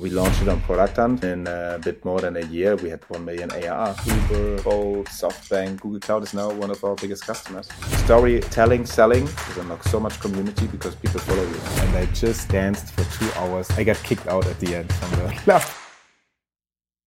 We launched it on Product Hunt in a bit more than a year. We had 1 million ARR. Uber, Bolt, SoftBank, Google Cloud is now one of our biggest customers. Storytelling, selling is unlock so much community because people follow you. And I just danced for two hours. I got kicked out at the end from the club.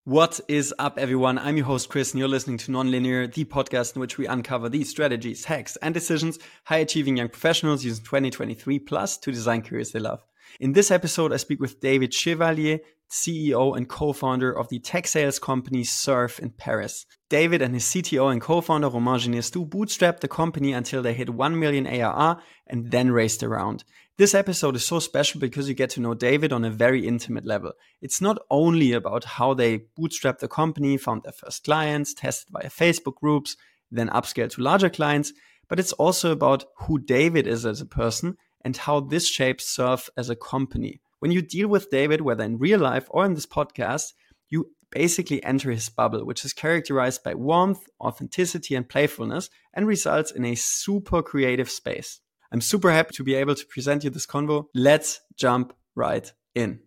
What is up, everyone? I'm your host, Chris, and you're listening to Nonlinear, the podcast in which we uncover these strategies, hacks, and decisions high achieving young professionals using 2023 plus to design careers they love. In this episode, I speak with David Chevalier, CEO and co-founder of the tech sales company Surfe in Paris. David and his CTO and co-founder Romain Ginestou bootstrapped the company until they hit 1 million ARR and then raced around. This episode is so special because you get to know David on a very intimate level. It's not only about how they bootstrapped the company, found their first clients, tested via Facebook groups, then upscaled to larger clients, but it's also about who David is as a person and how this shapes Surfe as a company. When you deal with David, whether in real life or in this podcast, you basically enter his bubble, which is characterized by warmth, authenticity, and playfulness, and results in a super creative space. I'm super happy to be able to present you this convo. Let's jump right in.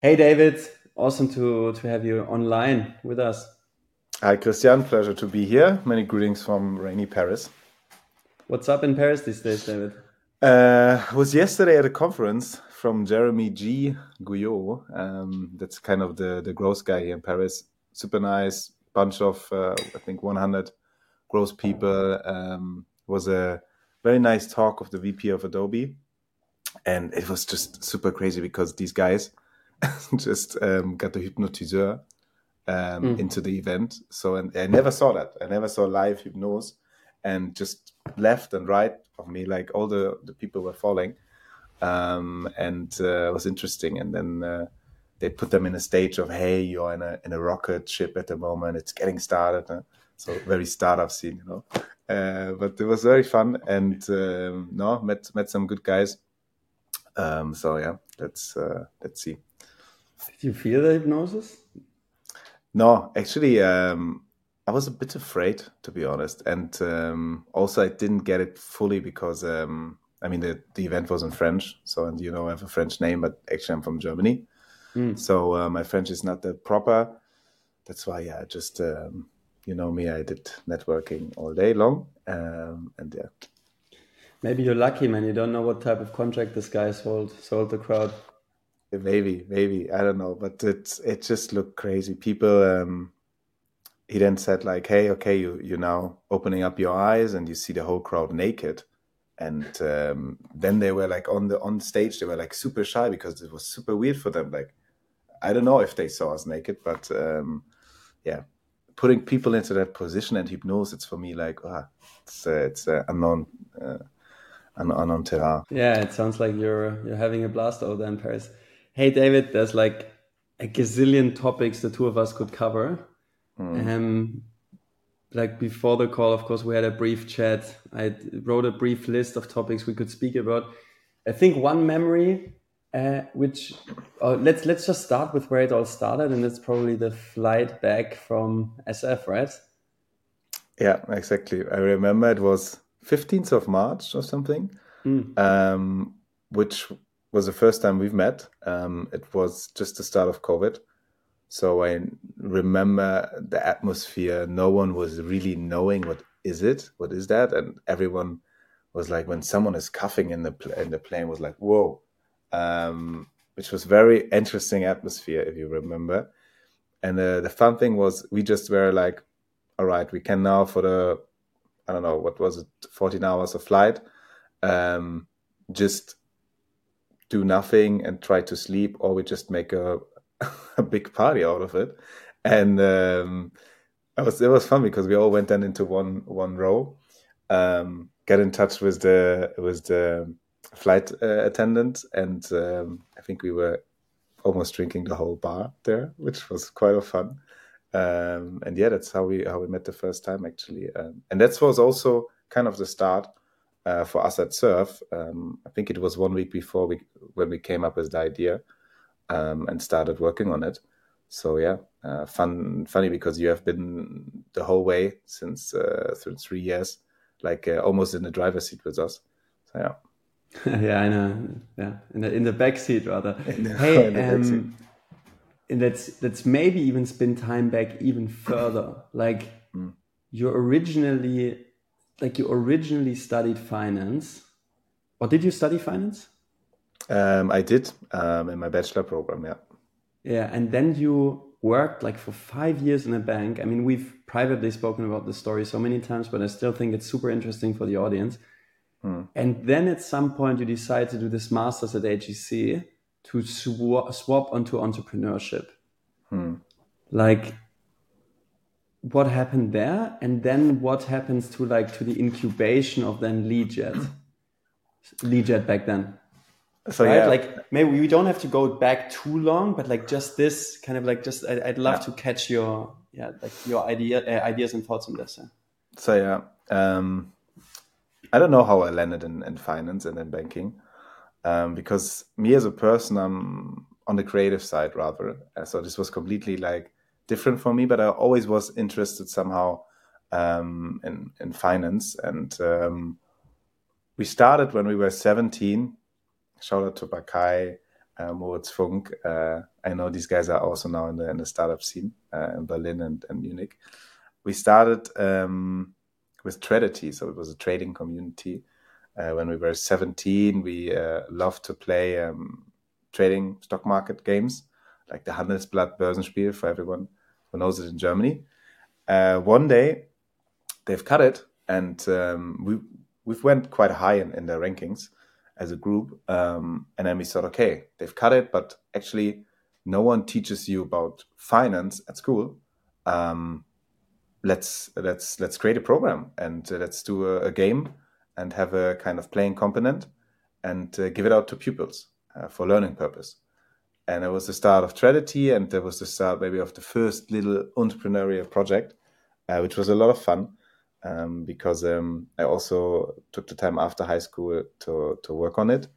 Hey, David. Awesome to, to have you online with us. Hi, Christian. Pleasure to be here. Many greetings from rainy Paris. What's up in Paris these days, David? Uh, was yesterday at a conference from Jeremy G. Guyot. Um, that's kind of the, the growth guy here in Paris. Super nice bunch of, uh, I think, 100 growth people. Um, was a very nice talk of the VP of Adobe. And it was just super crazy because these guys just um, got the hypnotiseur um, mm. into the event. So, and I never saw that. I never saw live hypnose and just left and right of me, like all the, the people were falling. Um, and uh, it was interesting. And then uh, they put them in a stage of, hey, you're in a, in a rocket ship at the moment, it's getting started. Uh, so very startup scene, you know. Uh, but it was very fun and um, no, met met some good guys. Um, so yeah, let's uh, let's see. Did you feel the hypnosis? No, actually, um, I was a bit afraid, to be honest, and um, also I didn't get it fully because um, I mean the the event was in French, so and you know I have a French name, but actually I'm from Germany, mm. so uh, my French is not that proper. That's why yeah, just um, you know me, I did networking all day long, um, and yeah. Maybe you're lucky, man. You don't know what type of contract this guy sold sold the crowd. Maybe, maybe I don't know, but it it just looked crazy. People um, he then said like, "Hey, okay, you you now opening up your eyes and you see the whole crowd naked." And um, then they were like on the on stage, they were like super shy because it was super weird for them. Like, I don't know if they saw us naked, but um, yeah, putting people into that position and hypnosis, it's for me like, ah, it's uh, it's uh, unknown. Uh, unknown terrain. Yeah, it sounds like you're you're having a blast over there in Paris. Hey, David, there's like a gazillion topics the two of us could cover. Mm. Um, like before the call, of course, we had a brief chat. I wrote a brief list of topics we could speak about. I think one memory, uh, which uh, let's let's just start with where it all started, and it's probably the flight back from SF, right? Yeah, exactly. I remember it was 15th of March or something, mm. um, which was the first time we've met. Um, it was just the start of COVID. So I remember the atmosphere. No one was really knowing what is it, what is that, and everyone was like, when someone is coughing in the in the plane, was like, whoa, um, which was very interesting atmosphere if you remember. And uh, the fun thing was, we just were like, all right, we can now for the, I don't know, what was it, 14 hours of flight, um, just do nothing and try to sleep, or we just make a a big party out of it, and um, it was it was fun because we all went then into one one row, um, get in touch with the with the flight uh, attendant, and um, I think we were almost drinking the whole bar there, which was quite a fun. Um, and yeah, that's how we how we met the first time actually, um, and that was also kind of the start uh, for us at Surfe. Um, I think it was one week before we when we came up with the idea, um, and started working on it. So yeah, uh, fun, funny because you have been the whole way since uh, through three years, like uh, almost in the driver's seat with us. So yeah. yeah, I know. Yeah, in the in the back seat rather. The, hey, um, let's let's maybe even spin time back even further. Like mm. you originally, like you originally studied finance, or did you study finance? Um, I did um, in my bachelor program. Yeah. Yeah, and then you worked like for five years in a bank. I mean, we've privately spoken about the story so many times, but I still think it's super interesting for the audience. Hmm. And then at some point, you decide to do this master's at HEC to sw- swap onto entrepreneurship. Hmm. Like, what happened there? And then what happens to like to the incubation of then LeadJet? LeadJet back then. So right? yeah, like maybe we don't have to go back too long, but like just this kind of like just I, would love yeah. to catch your yeah like your idea uh, ideas and thoughts on this. Yeah. So yeah, um, I don't know how I landed in, in finance and in banking, um, because me as a person, I'm on the creative side rather. Uh, so this was completely like different for me, but I always was interested somehow um, in in finance, and um, we started when we were seventeen shout out to Bakai, uh, Moritz Funk. Uh, I know these guys are also now in the in the startup scene uh, in Berlin and, and Munich. We started um, with Tradity, so it was a trading community. Uh, when we were 17, we uh, loved to play um, trading stock market games, like the Handelsblatt Börsenspiel for everyone who knows it in Germany. Uh, one day, they've cut it, and um, we we've went quite high in, in rankings as a group. Um, and then we thought, okay, they've cut it, but actually, no one teaches you about finance at school. Um, let's let's let's create a program and uh, let's do a, a, game and have a kind of playing component and uh, give it out to pupils uh, for learning purpose. And it was the start of Tradity, and there was the start maybe of the first little entrepreneurial project, uh, which was a lot of fun um, because um, I also took the time after high school to to work on it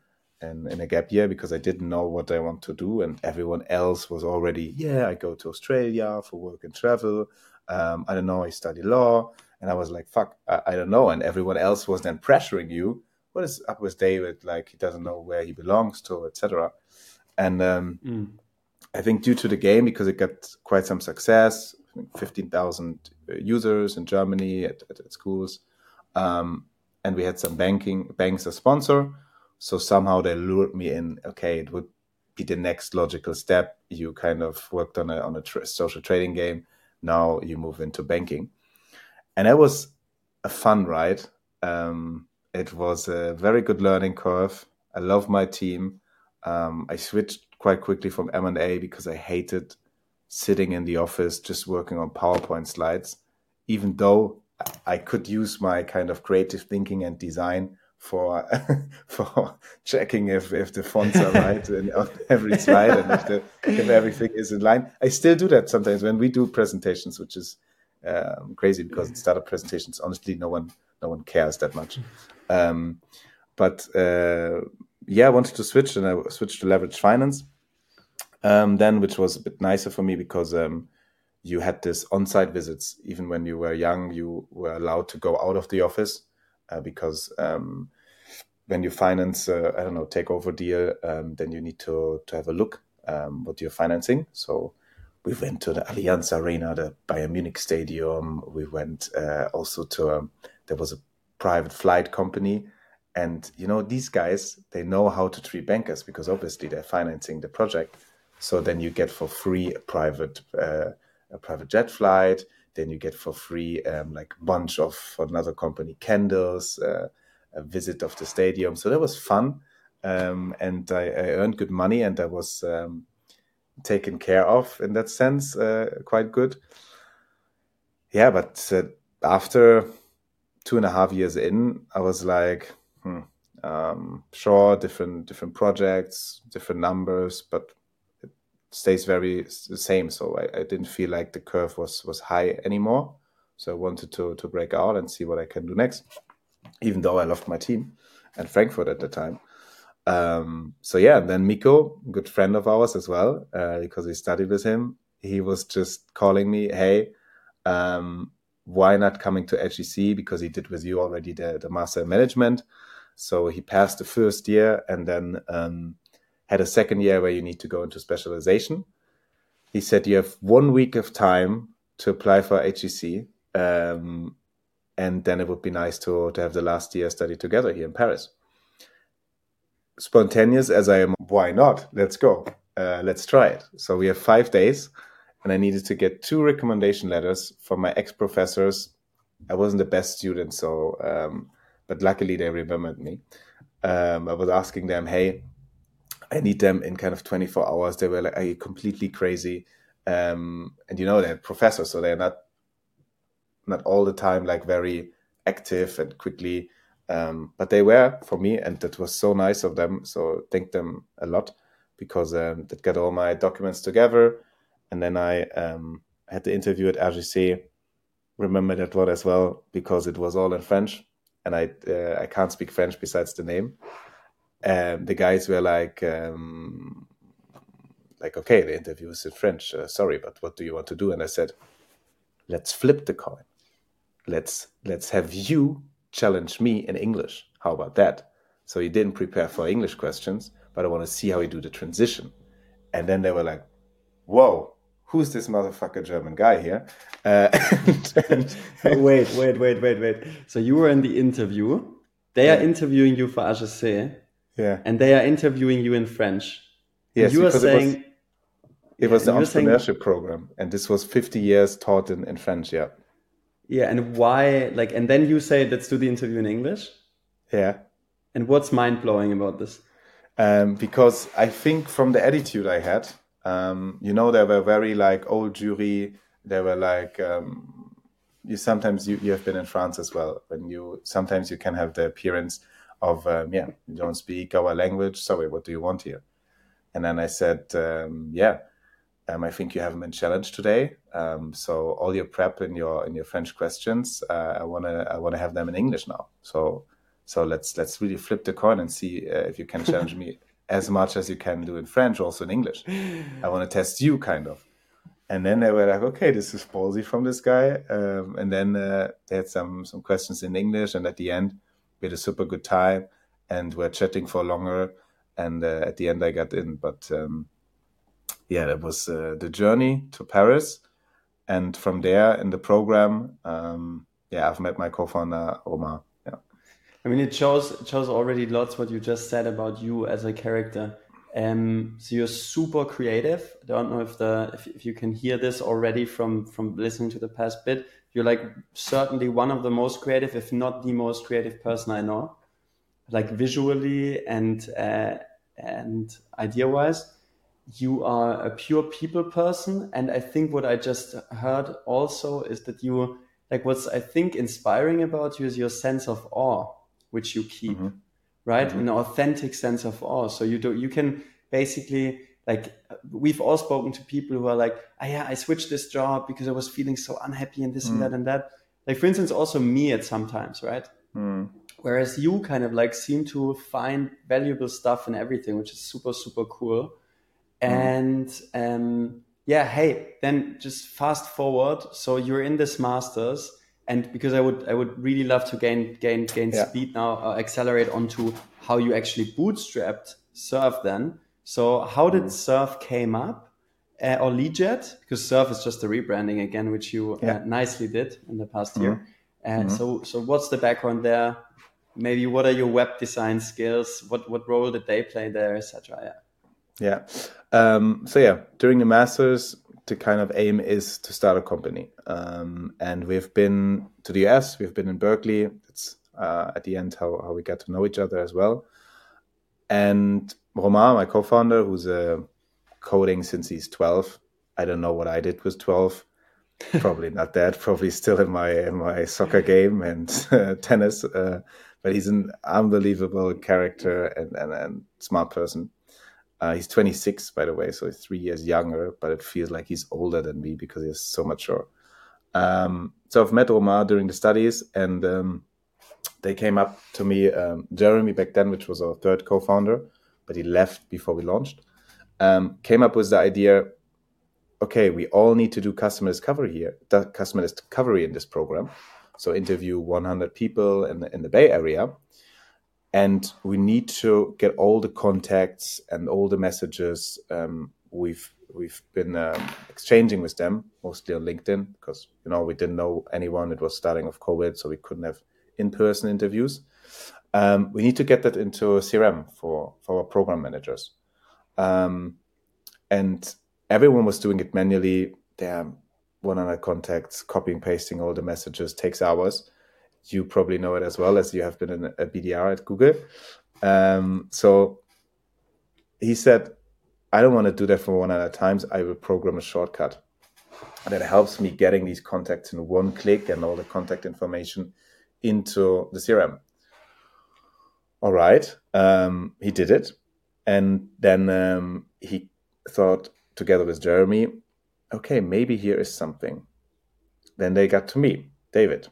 and in a gap year because I didn't know what I want to do and everyone else was already yeah I go to Australia for work and travel. Um, I don't know I study law and I was like fuck I, I don't know. And everyone else was then pressuring you what is up with David? Like he doesn't know where he belongs to etc and um, mm. I think due to the game because it got quite some success 15,000 users in Germany at, at, at schools. Um, and we had some banking banks as sponsor. So somehow they lured me in. Okay, it would be the next logical step. You kind of worked on a on a social trading game. Now you move into banking, and it was a fun ride. Um, it was a very good learning curve. I love my team. Um, I switched quite quickly from M and A because I hated sitting in the office just working on PowerPoint slides, even though I could use my kind of creative thinking and design for for checking if, if the fonts are right and on every slide and if, the, if everything is in line. I still do that sometimes when we do presentations, which is um, crazy because in startup presentations, honestly, no one no one cares that much. Um, but uh, yeah, I wanted to switch and I switched to leverage finance um, then, which was a bit nicer for me because um, you had this on-site visits. Even when you were young, you were allowed to go out of the office uh, because um, when you finance, uh, I don't know, takeover deal, um, then you need to to have a look um, what you're financing. So we went to the Allianz Arena, the Bayern Munich Stadium. We went uh, also to um, there was a private flight company. And you know these guys, they know how to treat bankers because obviously they're financing the project so then you get for free a private uh, a private jet flight. Then you get for free um, like bunch of another company candles, uh, a visit of the stadium. So that was fun, um, and I, I, earned good money, and I was um, taken care of in that sense, uh, quite good. Yeah, but uh, after two and a half years in, I was like, hmm, um, sure, different different projects, different numbers, but stays very the same. So I, I, didn't feel like the curve was was high anymore. So I wanted to to break out and see what I can do next. Even though I loved my team and Frankfurt at the time. Um, so yeah, then Miko, good friend of ours as well, uh, because we studied with him. He was just calling me, hey, um, why not coming to HEC? Because he did with you already the, the master management. So he passed the first year and then um, had a second year where you need to go into specialization. He said you have one week of time to apply for HEC, um, and then it would be nice to to have the last year study together here in Paris. Spontaneous as I am, why not? Let's go. Uh, let's try it. So we have five days, and I needed to get two recommendation letters from my ex professors. I wasn't the best student, so um, but luckily they remembered me. Um, I was asking them, "Hey, I need them in kind of 24 hours." They were like, "Are you completely crazy?" Um, and you know they're professors, so they're not not all the time like very active and quickly. Um, but they were for me, and that was so nice of them. So thank them a lot because um, got all my documents together, and then I um, had the interview at HEC. Remember that one as well because it was all in French, and I uh, I can't speak French besides the name. And the guys were like, um, like, okay, the interview is in French. Uh, sorry, but what do you want to do? And I said, let's flip the coin. Let's let's have you challenge me in English. How about that? So he didn't prepare for English questions, but I want to see how he do the transition. And then they were like, whoa, who's this motherfucker German guy here? Uh, and, and wait, wait, wait, wait, wait. So you were in the interview. They are interviewing you for HEC. Yeah. And they are interviewing you in French. Yes, you are saying it was, it was the entrepreneurship saying, program, and this was 50 years taught in, in French. Yeah. Yeah, and why? Like, and then you say, "Let's do the interview in English." Yeah. And what's mind blowing about this? Um, because I think from the attitude I had, um, you know, there were very like old jury. They were like, um, you sometimes you, you have been in France as well. When you sometimes you can have the appearance of um, yeah, you don't speak our language. Sorry, what do you want here? And then I said, um, yeah, um, I think you haven't been challenged today. Um, so all your prep and your and your French questions, uh, I wanna I wanna have them in English now. So so let's let's really flip the coin and see uh, if you can challenge me as much as you can do in French, also in English. I want to test you, kind of. And then they were like, okay, this is ballsy from this guy. Um, and then uh, they had some some questions in English, and at the end, we had a super good time, and we're chatting for longer. And uh, at the end, I got in, but. Um, yeah, that was uh, the journey to Paris. And from there in the program, um, yeah, I've met my co-founder Romain. Yeah, I mean, it shows it shows already lots what you just said about you as a character. Um, so you're super creative. I don't know if the if, if you can hear this already from from listening to the past bit. You're like certainly one of the most creative, if not the most creative person I know, like visually and uh, and idea wise you are a pure people person and i think what i just heard also is that you like what's i think inspiring about you is your sense of awe which you keep mm-hmm. right mm-hmm. an authentic sense of awe so you do you can basically like we've all spoken to people who are like oh, yeah i switched this job because i was feeling so unhappy and this mm. and that and that like for instance also me at sometimes right mm. whereas you kind of like seem to find valuable stuff in everything which is super super cool Mm. And um, yeah, hey, then just fast forward. So you're in this masters, and because I would I would really love to gain gain gain yeah. speed now, uh, accelerate onto how you actually bootstrapped Surfe. Then, so how did mm. Surfe came up? Uh, or Leadjet, because Surfe is just a rebranding again, which you uh, yeah. uh, nicely did in the past mm-hmm. year. And mm-hmm. so, so what's the background there? Maybe what are your web design skills? What what role did they play there, etc. Yeah. Yeah. Um, so yeah, during the masters, the kind of aim is to start a company, um, and we've been to the US. We've been in Berkeley. It's uh, at the end how how we get to know each other as well. And Romain, my co-founder, who's uh, coding since he's twelve. I don't know what I did with twelve. Probably not that. Probably still in my in my soccer game and uh, tennis. Uh, but he's an unbelievable character and, and, and smart person. Uh, he's 26, by the way, so he's three years younger, but it feels like he's older than me because he's so mature. Um, so I've met Romain during the studies, and um, they came up to me, um, Jeremy back then, which was our third co-founder, but he left before we launched. Um, came up with the idea, okay, we all need to do customer discovery here, customer discovery in this program. So interview 100 people in the, in the Bay Area and we need to get all the contacts and all the messages um, we've we've been um, exchanging with them mostly on linkedin because you know we didn't know anyone it was starting of covid so we couldn't have in-person interviews um, we need to get that into crm for for our program managers um, and everyone was doing it manually there 100 contacts copying pasting all the messages takes hours you probably know it as well as you have been in a bdr at google um, so he said I don't want to do that for 100 times. I will program a shortcut that helps me getting these contacts in one click and all the contact information into the CRM. All right. Um, he did it. And then um, he thought together with Jeremy, okay, maybe here is something. Then they got to me, David.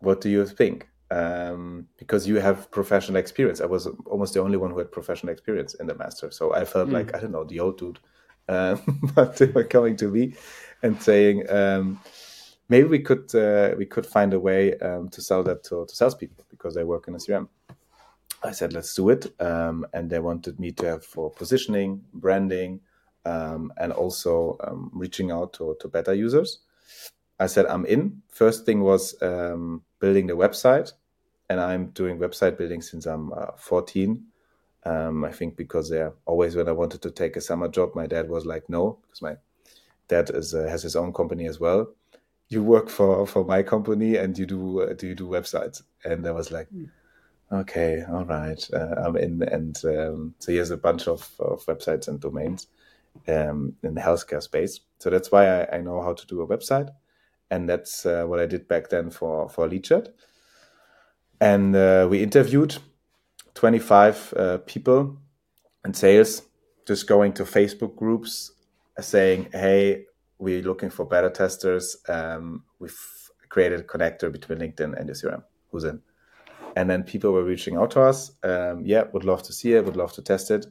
What do you think? um, because you have professional experience. I was almost the only one who had professional experience in the master, so I felt mm. like I don't know the old dude. Um, but they were coming to me and saying, um, maybe we could uh, we could find a way um, to sell that to, to salespeople because they work in a CRM. I said, let's do it, um, and they wanted me to have for positioning, branding, um, and also reaching out to, to beta users. I said I'm in. First thing was um, building the website, and I'm doing website building since I'm uh, 14. Um, I think because there always when I wanted to take a summer job, my dad was like, no, because my dad is uh, has his own company as well. You work for for my company and you do uh, do you do websites? And I was like, mm. Okay, all right, uh, I'm in. And um, so he has a bunch of, of websites and domains um, in the healthcare space. So that's why I, I know how to do a website and that's uh, what I did back then for for Leadjet. And uh, we interviewed 25 uh, people in sales, just going to Facebook groups, saying, "Hey, we're looking for beta testers. Um, we've created a connector between LinkedIn and the CRM. Who's in?" And then people were reaching out to us. Um, yeah, would love to see it. Would love to test it.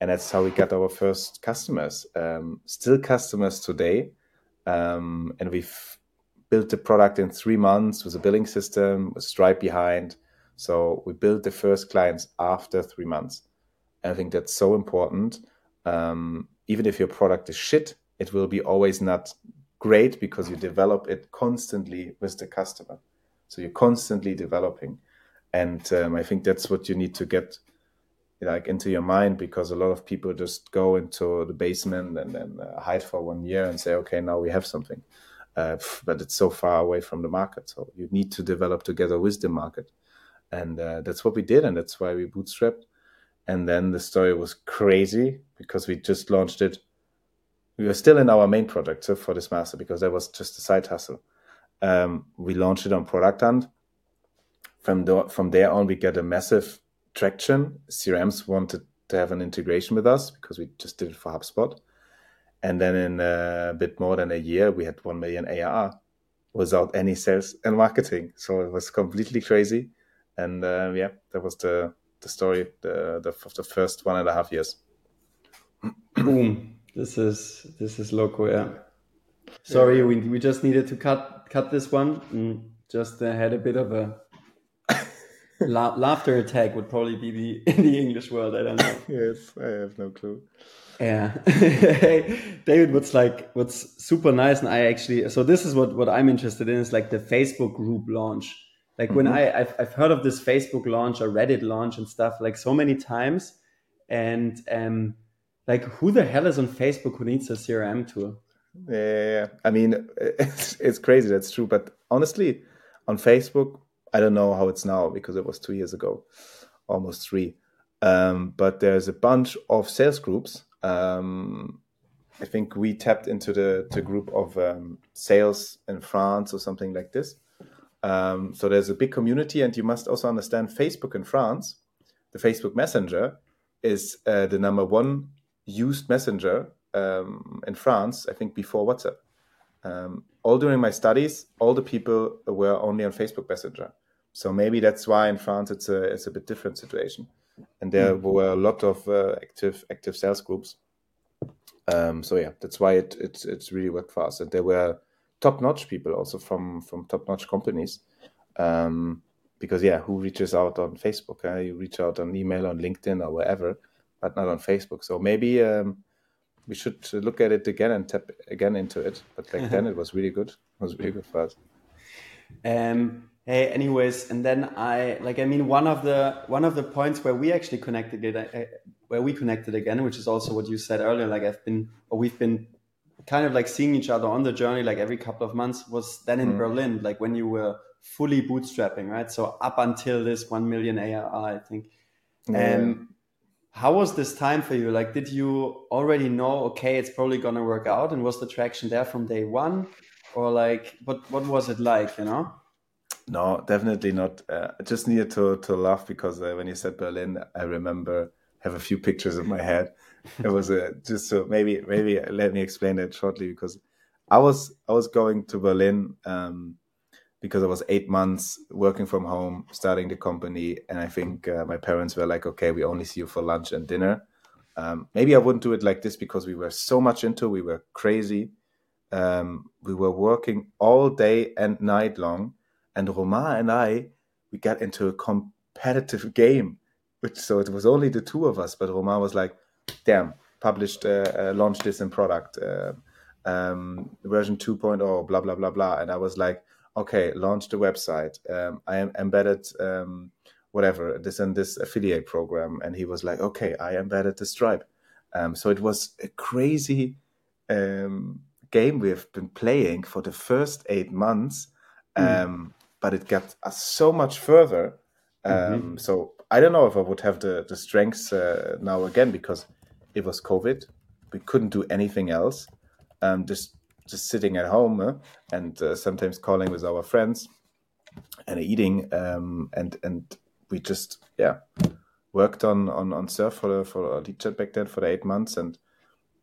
And that's how we got our first customers. Um, still customers today. Um, and we've built the product in three months with a billing system, with Stripe behind. So we built the first clients after three months. And I think that's so important. Um, even if your product is shit, it will be always not great because you develop it constantly with the customer. So you're constantly developing. And um, I think that's what you need to get like into your mind because a lot of people just go into the basement and then uh, hide for one year and say, okay, now we have something uh, but it's so far away from the market. So you need to develop together with the market, and uh, that's what we did, and that's why we bootstrapped. And then the story was crazy because we just launched it. We were still in our main project so for this master because that was just a side hustle. Um, we launched it on Product Hunt. From the, from there on, we get a massive traction. CRMs wanted to have an integration with us because we just did it for HubSpot and then in a bit more than a year, we had 1 million ARR without any sales and marketing. So it was completely crazy. And uh, yeah, that was the, the story the, the, of the first one and a half years. Boom. This is, this is loco. Yeah. Sorry, we, we just needed to cut, cut this one. Mm, just uh, had a bit of a la laughter attack would probably be the in the English world. I don't know. yes, I have no clue. Yeah. David, what's like what's super nice, and I actually so this is what what I'm interested in is like the Facebook group launch. Like mm -hmm. when mm-hmm. I I've, I've heard of this Facebook launch or Reddit launch and stuff like so many times, and um, like who the hell is on Facebook who needs a CRM tool? Yeah, I mean it's, it's crazy. That's true, but honestly, on Facebook, I don't know how it's now because it was two years ago, almost three. Um, but there's a bunch of sales groups um, I think we tapped into the, group of um, sales in France or something like this. Um, so there's a big community, and you must also understand Facebook in France. The Facebook Messenger is uh, the number one used messenger um, in France, I think, before WhatsApp. Um, all during my studies, all the people were only on Facebook Messenger. So maybe that's why in France it's a it's a bit different situation and there mm. were a lot of uh, active active sales groups. Um, so yeah, that's why it, it it's really worked for us. And there were top notch people also from from top notch companies. Um, because yeah, who reaches out on Facebook? Uh, you reach out on email, on LinkedIn, or wherever, but not on Facebook. So maybe um, we should look at it again and tap again into it. But back then it was really good. It was really good for us. Um, hey, anyways, and then I like I mean one of the one of the points where we actually connected it, uh, where we connected again, which is also what you said earlier. Like I've been or we've been kind of like seeing each other on the journey like every couple of months was then in mm. Berlin, like when you were fully bootstrapping, right? So up until this 1 million ARR, I think. Yeah. Um, how was this time for you? Like, did you already know, okay, it's probably to work out? And was the traction there from day one? Or like, what, what was it like, you know? No, definitely not. Uh, I just needed to, to laugh because uh, when you said Berlin, I remember have a few pictures in my head. It was a, just so maybe, maybe let me explain that shortly because I was, I was going to Berlin, um, because I was eight months working from home, starting the company, and I think uh, my parents were like, "Okay, we only see you for lunch and dinner." Um, maybe I wouldn't do it like this because we were so much into, we were crazy, um, we were working all day and night long, and Romain and I, we got into a competitive game, which so it was only the two of us, but Romain was like, "Damn, published, uh, uh, launched this in product." Uh, um, version 2.0 blah blah blah blah and i was like okay, launch the website. Um, I am embedded um, whatever this and this affiliate program, and he was like, okay, I embedded the Stripe. Um, so it was a crazy um, game we have been playing for the first eight months, mm. But it got us so much further. Mm-hmm. So I don't know if I would have the the strengths uh, now again because it was COVID. We couldn't do anything else. Um, just just sitting at home uh, and uh, sometimes calling with our friends and eating um, and and we just yeah worked on on on surfe for the, for teacher back then for the eight months and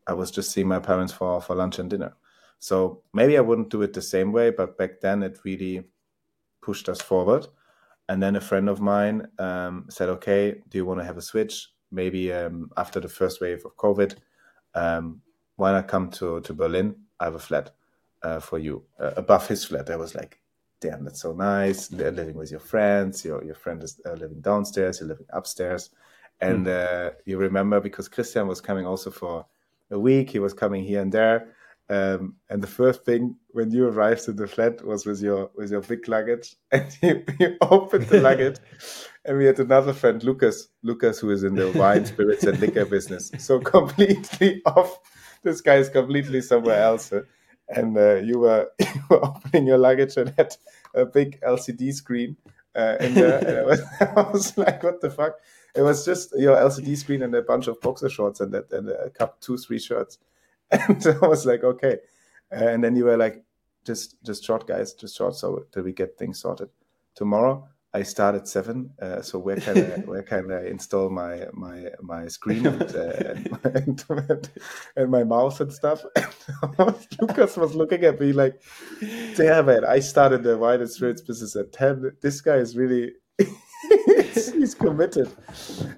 I was just seeing my parents for for lunch and dinner. So maybe I wouldn't do it the same way, but back then it really pushed us forward. And then a friend of mine um, said, "Okay, do you want to have a switch? Maybe um, after the first wave of COVID, um, why not come to to Berlin? I have a flat uh, for you uh, above his flat. I was like, damn, that's so nice. They're living with your friends. Your your friend is uh, living downstairs. You're living upstairs, and mm. you remember because Christian was coming also for a week. He was coming here and there. Um, and the first thing when you arrived to the flat was with your with your big luggage, and you, you opened the luggage, and we had another friend, Lucas, Lucas, who is in the wine, spirits, and liquor business, so completely off this guy is completely somewhere else. And uh, you, were, you were opening your luggage and had a big LCD screen uh, in there. and I was, I was like, what the fuck? It was just your LCD screen and a bunch of boxer shorts and that and a cup two, three shirts. And I was like, okay. And then you were like, just just short, guys, just short, so that we get things sorted. Tomorrow, I start at seven, uh, so where can I where can I install my my my screen and, uh, and, my, and, my mouse and stuff? Lucas was looking at me like, "Damn it! I started the wine and spirits business at ten. This guy is really." he's committed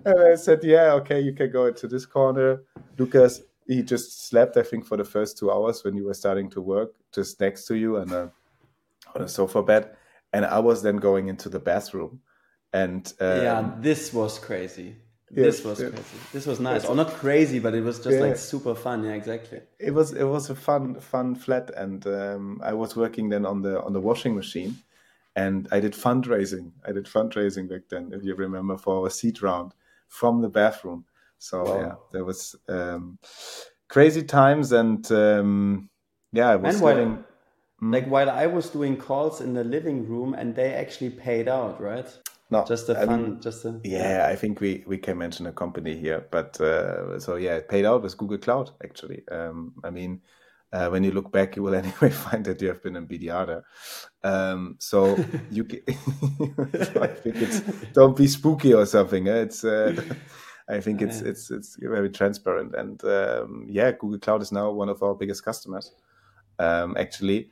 and i said yeah okay you can go into this corner lucas he just slept i think for the first two hours when you were starting to work just next to you and uh, on a sofa bed and I was then going into the bathroom, and um, yeah, this was crazy. Yes, this was yes. crazy. This was nice, or not crazy, but it was just yeah. like super fun. Yeah, exactly. It was it was a fun fun flat, and um, I was working then on the on the washing machine, and I did fundraising. I did fundraising back then, if you remember, for our seed round from the bathroom. So wow. yeah, there was um, crazy times, and um, yeah, I was and getting. Mm. Like while I was doing calls in the living room and they actually paid out, right? No, just a fun, mean, just a yeah. I think we we can mention a company here, but uh, so yeah, it paid out with Google Cloud actually. Um, I mean, uh, when you look back, you will anyway find that you have been in BDR there. Um, so you, can, so I think it's don't be spooky or something. Eh? It's uh, I think it's it's it's very transparent, and um, yeah, Google Cloud is now one of our biggest customers. Um, actually,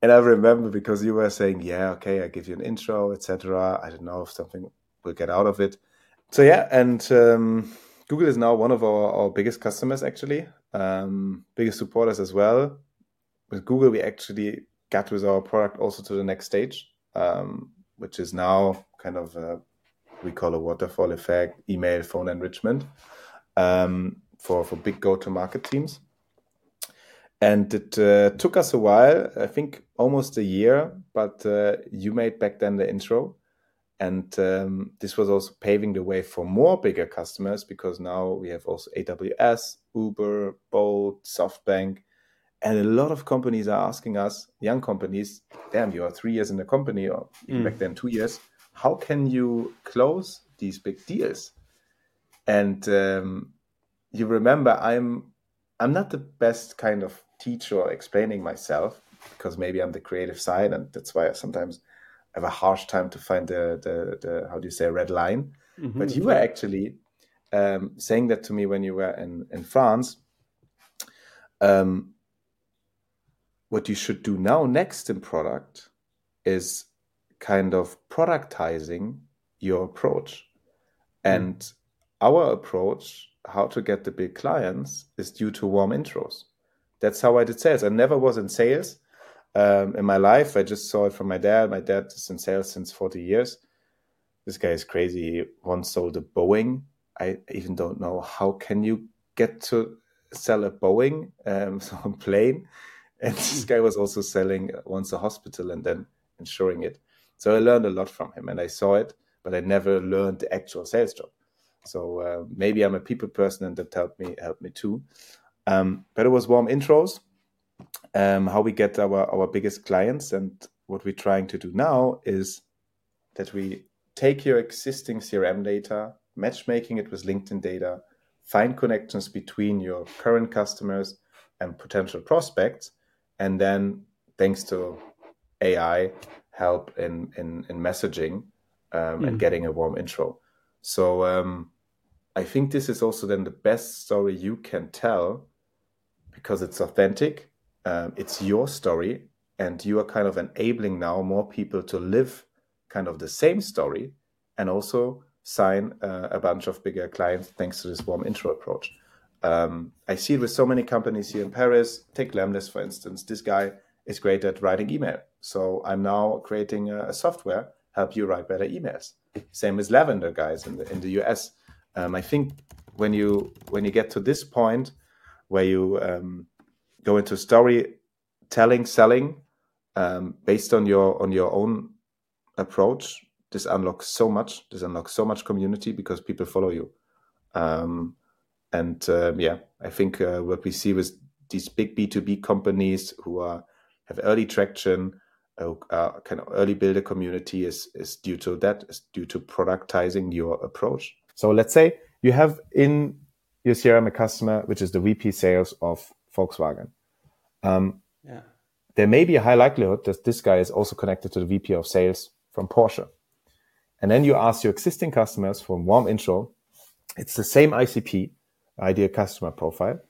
and I remember because you were saying, yeah, okay, I give you an intro, etc. I don't know if something will get out of it. So yeah, and um, Google is now one of our, our biggest customers, actually, um, biggest supporters as well. With Google, we actually got with our product also to the next stage. Um, which is now kind of a, we call a waterfall effect, email phone enrichment um, for for big go to market teams. And it uh, took us a while, I think almost a year, but uh, you made back then the intro. And um, this was also paving the way for more bigger customers because now we have also AWS, Uber, Bolt, SoftBank. And a lot of companies are asking us, young companies, damn, you are three years in the company, or mm. back then two years. How can you close these big deals? And um, you remember, I'm I'm not the best kind of teacher explaining myself because maybe I'm the creative side, and that's why I sometimes have a harsh time to find the the, the how do you say red line. Mm-hmm. But you were actually um, saying that to me when you were in in France. Um, what you should do now next in product is kind of productizing your approach, mm. and our approach how to get the big clients is due to warm intros that's how I did sales. I never was in sales um, in my life. I just saw it from my dad. My dad is in sales since 40 years. This guy is crazy. He once sold a Boeing. I even don't know how can you get to sell a Boeing, um, so a plane. And this guy was also selling once a hospital and then insuring it. So I learned a lot from him, and I saw it, but I never learned the actual sales job. So uh, maybe I'm a people person, and that helped me helped me too. Um, but it was warm intros, um, how we get our, our biggest clients. And what we're trying to do now is that we take your existing CRM data, matchmaking it with LinkedIn data, find connections between your current customers and potential prospects, and then thanks to AI, help in in, in messaging um, mm. and getting a warm intro. So um, I think this is also then the best story you can tell because it's authentic. Um, it's your story, and you are kind of enabling now more people to live kind of the same story and also sign uh, a bunch of bigger clients thanks to this warm intro approach. Um, I see it with so many companies here in Paris. Take Lemlist, for instance. This guy is great at writing email. So I'm now creating a, a software help you write better emails. Same as Lavender guys in the in the US. Um, I think when you when you get to this point, where you um, go into storytelling, selling um, based on your on your own approach. This unlocks so much. This unlocks so much community because people follow you. Um, and uh, yeah, I think uh, what we see with these big B two B companies who are have early traction, uh, kind of early builder community is is due to that. Is due to productizing your approach. So let's say you have in your CRM a customer, which is the VP sales of Volkswagen. Um, yeah. There may be a high likelihood that this guy is also connected to the VP of sales from Porsche. And then you ask your existing customers for a warm intro. It's the same ICP, ideal customer profile.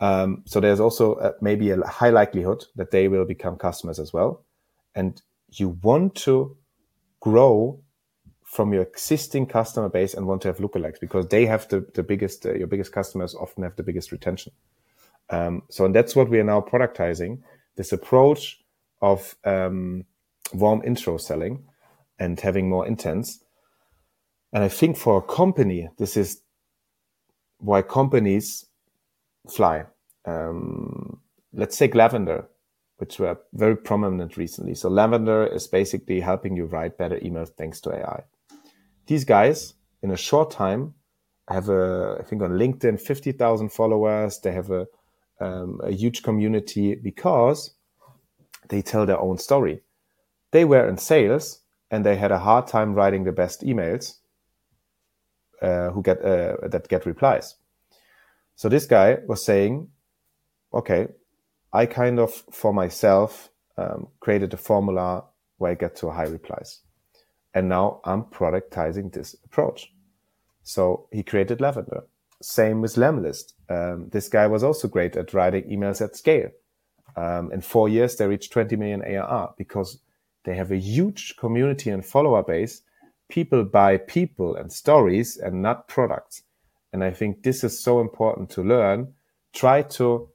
Um, so there's also a, maybe a high likelihood that they will become customers as well. And you want to grow from your existing customer base and want to have lookalikes because they have the, the biggest, uh, your biggest customers often have the biggest retention. Um, so, and that's what we are now productizing this approach of um, warm intro selling and having more intents. And I think for a company, this is why companies fly. Um, let's take Lavender, which were very prominent recently. So Lavender is basically helping you write better emails thanks to AI these guys in a short time have a, I think on LinkedIn, 50,000 followers. They have a, um, a huge community because they tell their own story. They were in sales and they had a hard time writing the best emails uh, who get uh, that get replies. So this guy was saying, okay, I kind of for myself um, created a formula where I get to high replies. And now I'm productizing this approach. So he created Lavender. Same with Lemlist. Um, this guy was also great at writing emails at scale. Um, in four years, they reached 20 million ARR because they have a huge community and follower base. People buy people and stories and not products. And I think this is so important to learn. Try to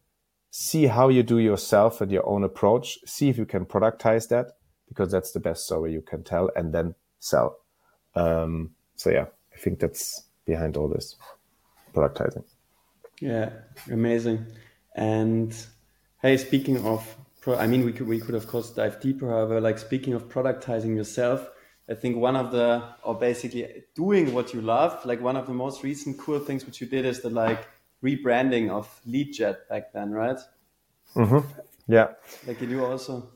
see how you do yourself and your own approach. See if you can productize that because that's the best story you can tell and then sell. Um, so yeah, I think that's behind all this productizing. Yeah, amazing. And hey, speaking of, pro- I mean, we could we could of course dive deeper. However, like speaking of productizing yourself, I think one of the or basically doing what you love, like one of the most recent cool things which you did is the like rebranding of LeadJet back then, right? Mm-hmm. Yeah. Like you do also.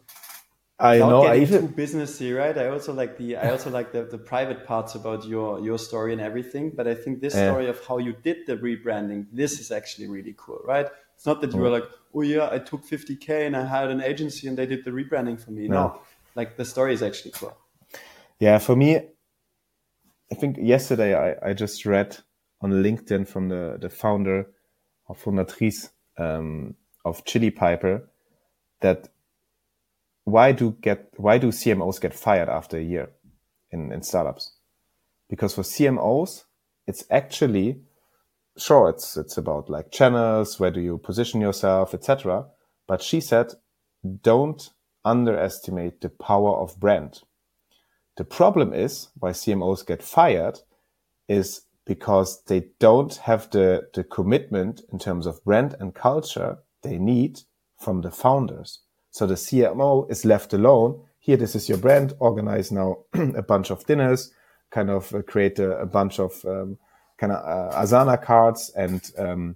I know. I even too businessy, right? I also like the I also like the, the private parts about your your story and everything. But I think this yeah. story of how you did the rebranding, this is actually really cool, right? It's not that you were mm. like, oh yeah, I took 50k and I hired an agency and they did the rebranding for me. No, no. like the story is actually cool. Yeah, for me, I think yesterday I, I just read on LinkedIn from the the founder of Fundatrice um, of Chili Piper that why do get why do CMOs get fired after a year in, in startups? Because for CMOs, it's actually sure it's it's about like channels, where do you position yourself, etc. But she said, don't underestimate the power of brand. The problem is why CMOs get fired is because they don't have the, the commitment in terms of brand and culture they need from the founders. So the CMO is left alone. Here, this is your brand. Organize now a bunch of dinners, kind of uh, create a, a, bunch of um, kind of uh, Asana cards and um,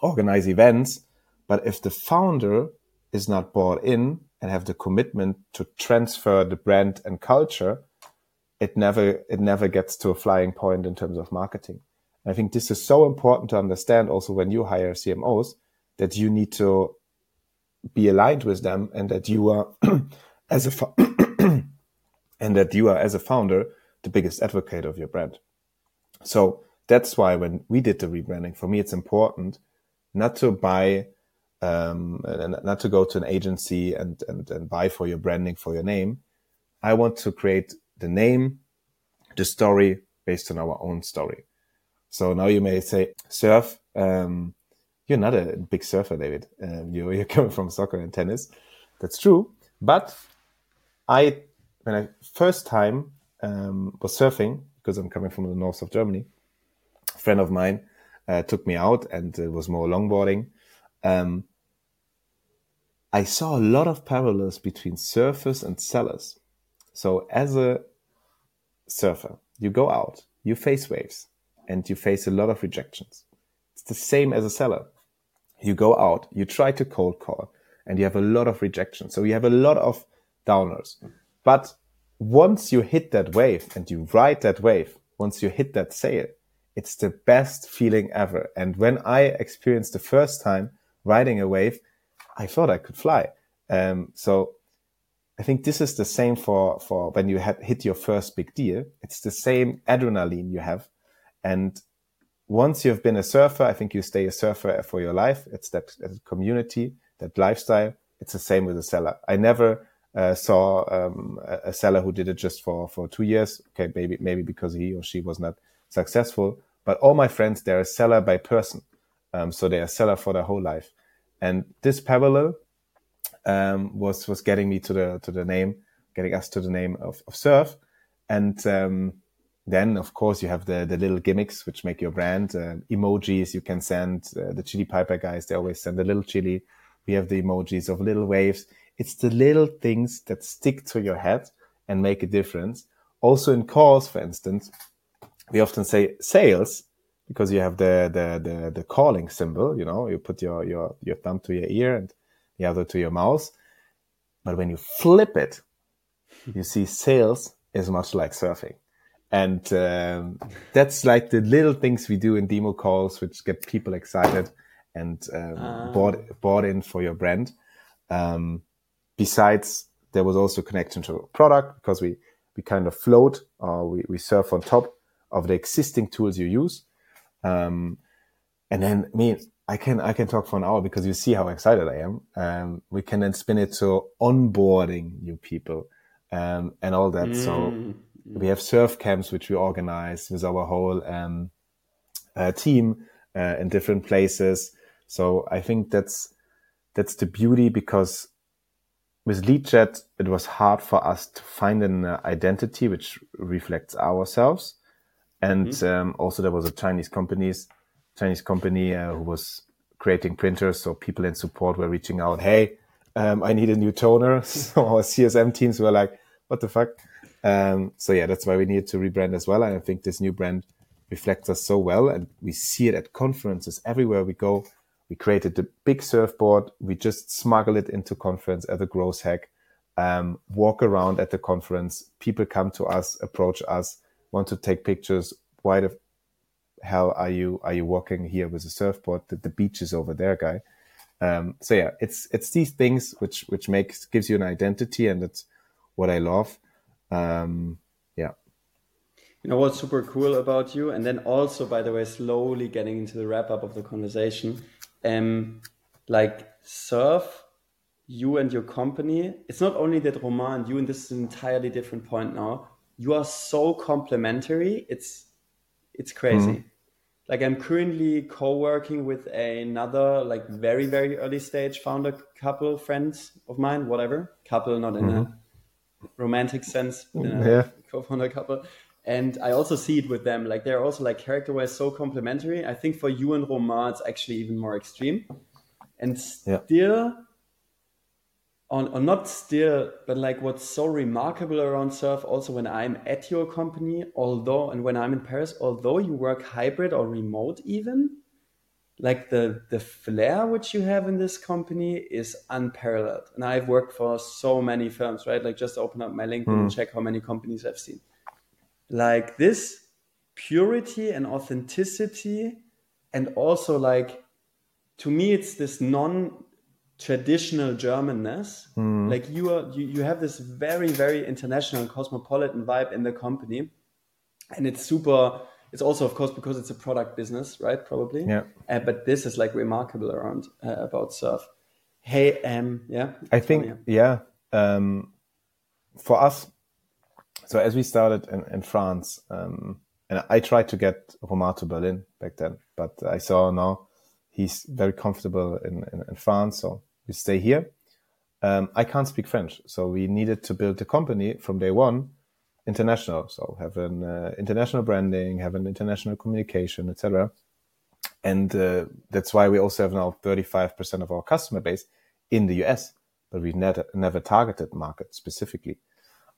organize events. But if the founder is not bought in and have the commitment to transfer the brand and culture, it never it never gets to a flying point in terms of marketing. I think this is so important to understand also when you hire CMOs that you need to be aligned with them and that you are as a and that you are as a founder the biggest advocate of your brand so that's why when we did the rebranding for me it's important not to buy um, not to go to an agency and, and and buy for your branding for your name i want to create the name the story based on our own story so now you may say surfe um, you're not a big surfer, David. Um, you're, you're coming from soccer and tennis. That's true. But I, when I first time um, was surfing, because I'm coming from the north of Germany, a friend of mine uh, took me out and it was more longboarding. Um, I saw a lot of parallels between surfers and sellers. So as a surfer, you go out, you face waves, and you face a lot of rejections. It's the same as a seller you go out, you try to cold call, and you have a lot of rejection. So you have a lot of downers. But once you hit that wave and you ride that wave, once you hit that sale, it's the best feeling ever. And when I experienced the first time riding a wave, I thought I could fly. Um, so I think this is the same for, for when you had hit your first big deal. It's the same adrenaline you have. And once you've been a surfer, I think you stay a surfer for your life. It's that, that community, that lifestyle. It's the same with a seller. I never uh, saw um, a seller who did it just for, for two years. Okay, maybe maybe because he or she was not successful. But all my friends, they're a seller by person, um, so they're a seller for their whole life. And this parallel um, was was getting me to the to the name, getting us to the name of, of Surfe, and um, then, of course, you have the, the little gimmicks which make your brand. Uh, emojis you can send. Uh, the Chili Piper guys, they always send a little chili. We have the emojis of little waves. It's the little things that stick to your head and make a difference. Also in calls, for instance, we often say sales because you have the, the, the, the calling symbol, you know, you put your, your, your thumb to your ear and the other to your mouth. But when you flip it, you see sales is much like surfing and um, that's like the little things we do in demo calls, which get people excited and um, uh. bought bought in for your brand. Um, besides, there was also connection to product because we we kind of float or we, we surf on top of the existing tools you use. Um, and then me, I can I can talk for an hour because you see how excited I am. Um, we can then spin it to onboarding new people um, and all that. Mm. So we have surf camps which we organize with our whole um, uh, team uh, in different places. So I think that's that's the beauty because with LeadJet, it was hard for us to find an uh, identity which reflects ourselves. And mm-hmm. um, also there was a Chinese companies, Chinese company uh, who was creating printers. So people in support were reaching out, Hey, um, I need a new toner. so our CSM teams were like, what the fuck? Um, so yeah, that's why we needed to rebrand as well. And I think this new brand reflects us so well. And we see it at conferences everywhere we go. We created the big surfboard. We just smuggle it into conference at the growth hack. Um, walk around at the conference. People come to us, approach us, want to take pictures. Why the hell are you are you walking here with a surfboard? The, the beach is over there, guy. Um, so yeah, it's it's these things which which makes gives you an identity, and it's what I love. Um, yeah. You know what's super cool about you, and then also, by the way, slowly getting into the wrap up of the conversation. Um, like surfe, you and your company. It's not only that Romain and you, and this is an entirely different point now. You are so complementary. It's it's crazy. Mm-hmm like i'm currently co-working with another like very very early stage founder couple friends of mine whatever. Couple not in mm-hmm. a romantic sense yeah. co-founder couple. And i also see it with them. Like they're also like character wise so complementary. I think for you and romain it's actually even more extreme. And still yeah on, on not still, but like what's so remarkable around Surfe, also when I'm at your company, although, and when I'm in Paris, although you work hybrid or remote even, like the the flair which you have in this company is unparalleled. And I've worked for so many firms, right? Like just open up my LinkedIn mm. and check how many companies I've seen. Like this purity and authenticity, and also like to me, it's this non traditional Germanness. Mm. Like you are, you, you have this very, very international cosmopolitan vibe in the company. And it's super, it's also, of course, because it's a product business, right? Probably. Yeah. Uh, but this is like remarkable around uh, about surfe. Hey, um, yeah. I think, yeah. Um, for us, so as we started in, in France, um, and I tried to get Romain to Berlin back then, but I saw now he's very comfortable in, in, in France. So we stay here. Um, I can't speak French. So we needed to build the company from day one international. So have an uh, international branding, have an international communication, etc. And uh, that's why we also have now 35% of our customer base in the US, but we've never, never targeted market specifically.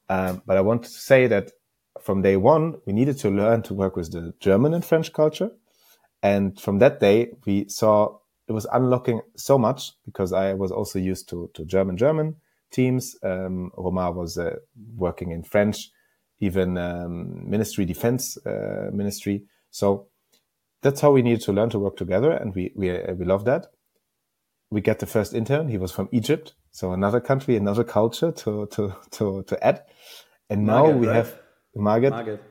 Um, but I want to say that from day one, we needed to learn to work with the German and French culture and from that day, we saw it was unlocking so much because I was also used to, to German German teams. Um, was uh, working in French, even um, ministry defense uh, ministry. So that's how we needed to learn to work together, and we we uh, we love that. We get the first intern. He was from Egypt, so another country, another culture to to to to add. And now we right? have Margaret, Margaret,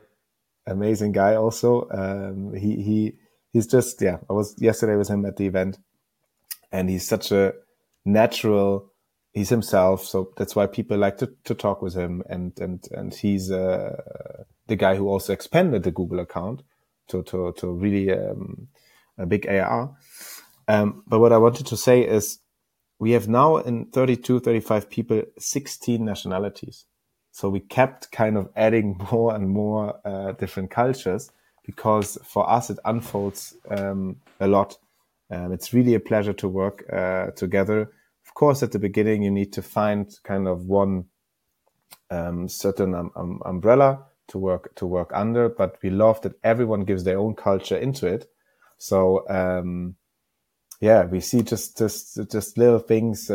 amazing guy. Also, um, he he he's just yeah. I was yesterday with him at the event, and he's such a natural. He's himself, so that's why people like to, to talk with him. And and and he's uh, the guy who also expanded the Google account to to to really um, a big AR. Um, but what I wanted to say is we have now in 32, 35 people, 16 nationalities. So we kept kind of adding more and more uh, different cultures because for us it unfolds um, a lot. Um, it's really a pleasure to work uh, together. Of course, at the beginning you need to find kind of one um, certain um, um, umbrella to work to work under, but we love that everyone gives their own culture into it. So um, yeah, we see just just just little things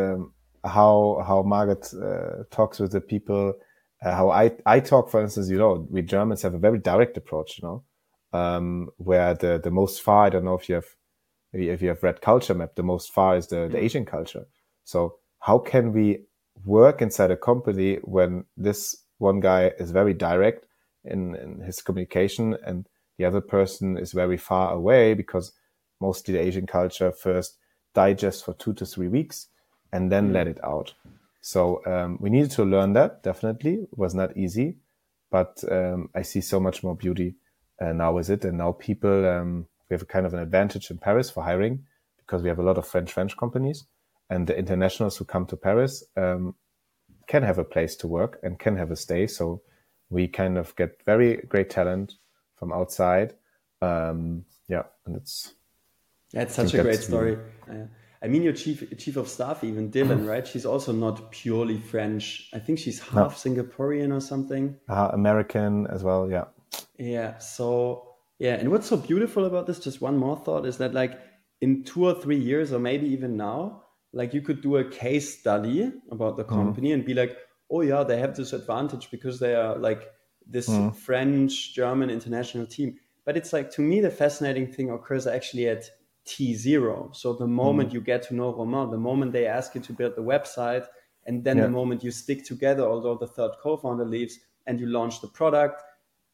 how how Margaret uh, talks with the people. Uh, how I, I talk, for instance, you know, we Germans have a very direct approach, you know, um, where the the most far I don't know if you have if you have read culture map the most far is the, the mm. Asian culture. So how can we work inside a company when this one guy is very direct in, in his communication and the other person is very far away because mostly the Asian culture first digests for two to three weeks and then mm. let it out. So um, we needed to learn that definitely. It was not easy, but um, I see so much more beauty uh, now with it. And now people, um, we have a kind of an advantage in Paris for hiring because we have a lot of French French companies, and the internationals who come to Paris, um, can have a place to work and can have a stay. So we kind of get very great talent from outside. Um, yeah, and it's it's such a great story. Uh, I mean, your chief chief of staff, even Dylan, right? She's also not purely French. I think she's half no. Singaporean or something. Uh, American as well. Yeah. Yeah. So yeah, and what's so beautiful about this? Just one more thought is that like in two or three years, or maybe even now, like you could do a case study about the mm-hmm. company mm. and be like, oh yeah, they have this advantage because they are like this mm. French German international team. But it's like to me the fascinating thing occurs actually at T0. So the moment mm. you get to know Romain, the moment they ask you to build the website, and then yeah. the moment you stick together, although the third co-founder leaves, and you launch the product,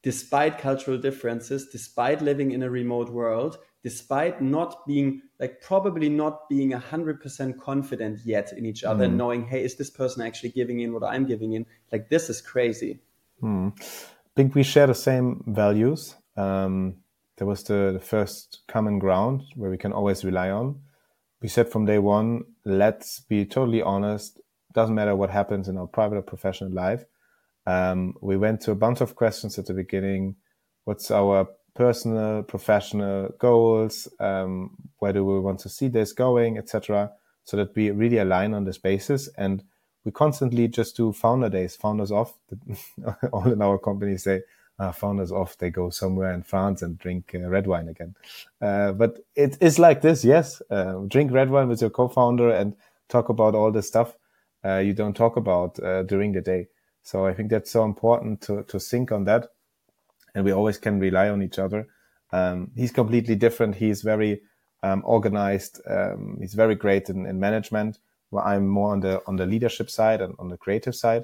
despite cultural differences, despite living in a remote world, despite not being like probably not being 100% confident yet in each other, mm. knowing, hey, is this person actually giving in what I'm giving in? Like, this is crazy. Mm. I think we share the same values. Um, there was the, the first common ground where we can always rely on. We said from day one, let's be totally honest. Doesn't matter what happens in our private or professional life. Um, we went to a bunch of questions at the beginning. What's our personal, professional goals? Um, where do we want to see this going, etc. So that we really align on this basis. And we constantly just do founder days, founders off. All in our company say, uh, founders off, they go somewhere in France and drink uh, red wine again. Uh, but it is like this, yes. Uh, drink red wine with your co-founder and talk about all the stuff uh, you don't talk about uh, during the day. So I think that's so important to to think on that, and we always can rely on each other. Um, he's completely different. He's very um, organized. Um, he's very great in, in management. Where I'm more on the on the leadership side and on the creative side.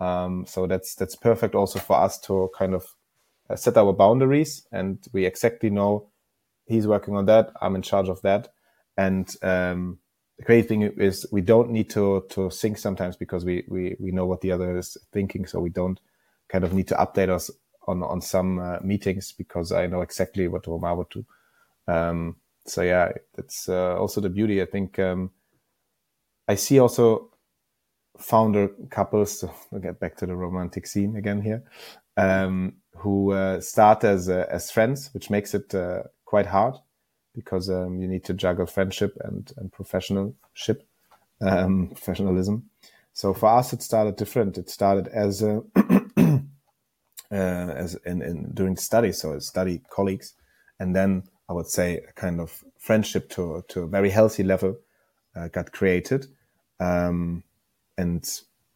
Um, so that's that's perfect also for us to kind of uh, set our boundaries, and we exactly know he's working on that. I'm in charge of that, and um, the great thing is we don't need to to think sometimes because we we we know what the other is thinking, so we don't kind of need to update us on on some uh, meetings because I know exactly what Romain would do. Um, so yeah, that's uh, also the beauty. I think um, I see also founder couples, to get back to the romantic scene again here, um, who uh, start as uh, as friends, which makes it uh, quite hard because um, you need to juggle friendship and and professionalship, um, professionalism. So for us, it started different. It started as a uh, as in, in during study, so study colleagues, and then I would say a kind of friendship to to a very healthy level uh, got created. Um, and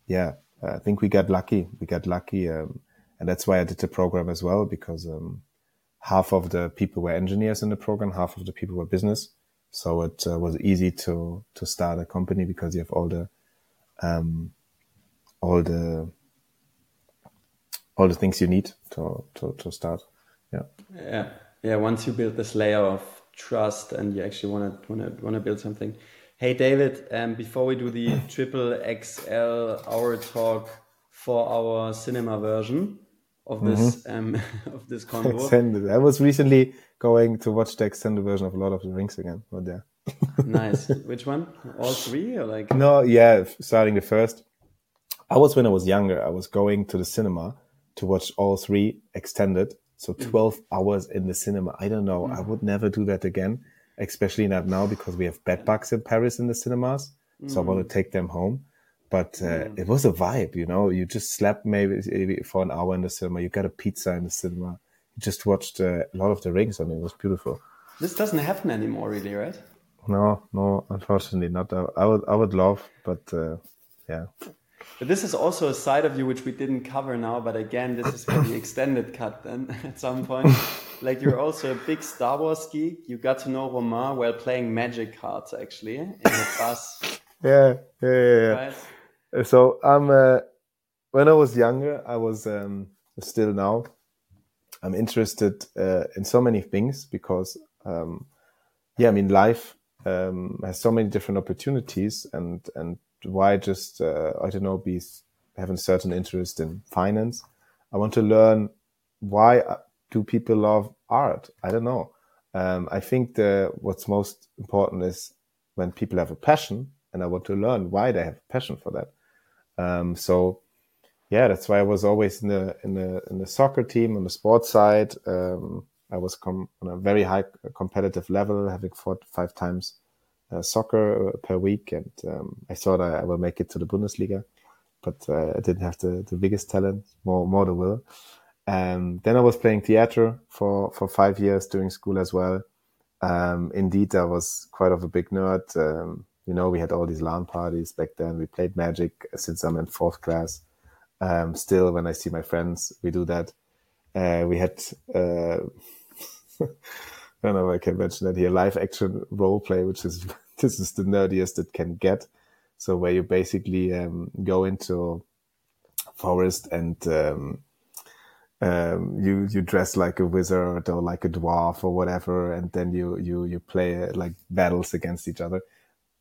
yeah, I think we got lucky. We got lucky, um, and that's why I did the program as well because um, half of the people were engineers in the program, half of the people were business. So it uh, was easy to to start a company because you have all the um, all the all the things you need to to, to start. Yeah. Yeah. Yeah. Once you build this layer of trust and you actually want to want to want to build something Hey, David, um, before we do the triple XL hour talk for our cinema version of this mm-hmm. um, of this convo. Extended. I was recently going to watch the extended version of Lord of the Rings again. But yeah. nice. Which one? All three or like? No, yeah, starting the first. I was when I was younger. I was going to the cinema to watch all three extended. So mm. 12 mm. hours in the cinema. I don't know. Mm. I would never do that again especially not now because we have bed bugs in Paris in the cinemas. Mm. So I want to mm. take them home. But uh, mm. it was a vibe, you know. You just slept maybe for an hour in the cinema. You got a pizza in the cinema. You just watched uh, a lot of the rings, and it was beautiful. This doesn't happen anymore, really, right? No, no, unfortunately not. I, would, I would love, but uh, yeah. But this is also a side of you which we didn't cover now. But again, this is for the extended cut. Then at some point, like you're also a big Star Wars geek. You got to know Romain while playing Magic cards, actually, in the bus. yeah, yeah, yeah. yeah. Right? So I'm. Uh, when I was younger, I was um, still now. I'm interested uh, in so many things because, um, yeah, I mean, life um, has so many different opportunities, and and why just uh, I don't know be having certain interest in finance. I want to learn why uh, do people love art. I don't know. Um, I think the what's most important is when people have a passion, and I want to learn why they have a passion for that. Um, so yeah, that's why I was always in the in the in the soccer team on the sports side. Um, I was com- on a very high competitive level, having fought five times uh, soccer uh, per week, and um, I thought I, I, will make it to the Bundesliga, but uh, I didn't have the, the biggest talent, more more the will. Um, then I was playing theater for for five years during school as well. Um, indeed, I was quite of a big nerd. Um, you know, we had all these LAN parties back then. We played Magic since I'm in fourth class. Um, still, when I see my friends, we do that. Uh, we had, uh, I don't know if I can mention that here, live action role play, which is, this is the nerdiest it can get. So where you basically um, go into forest and um, um, you you dress like a wizard or like a dwarf or whatever, and then you you you play uh, like battles against each other.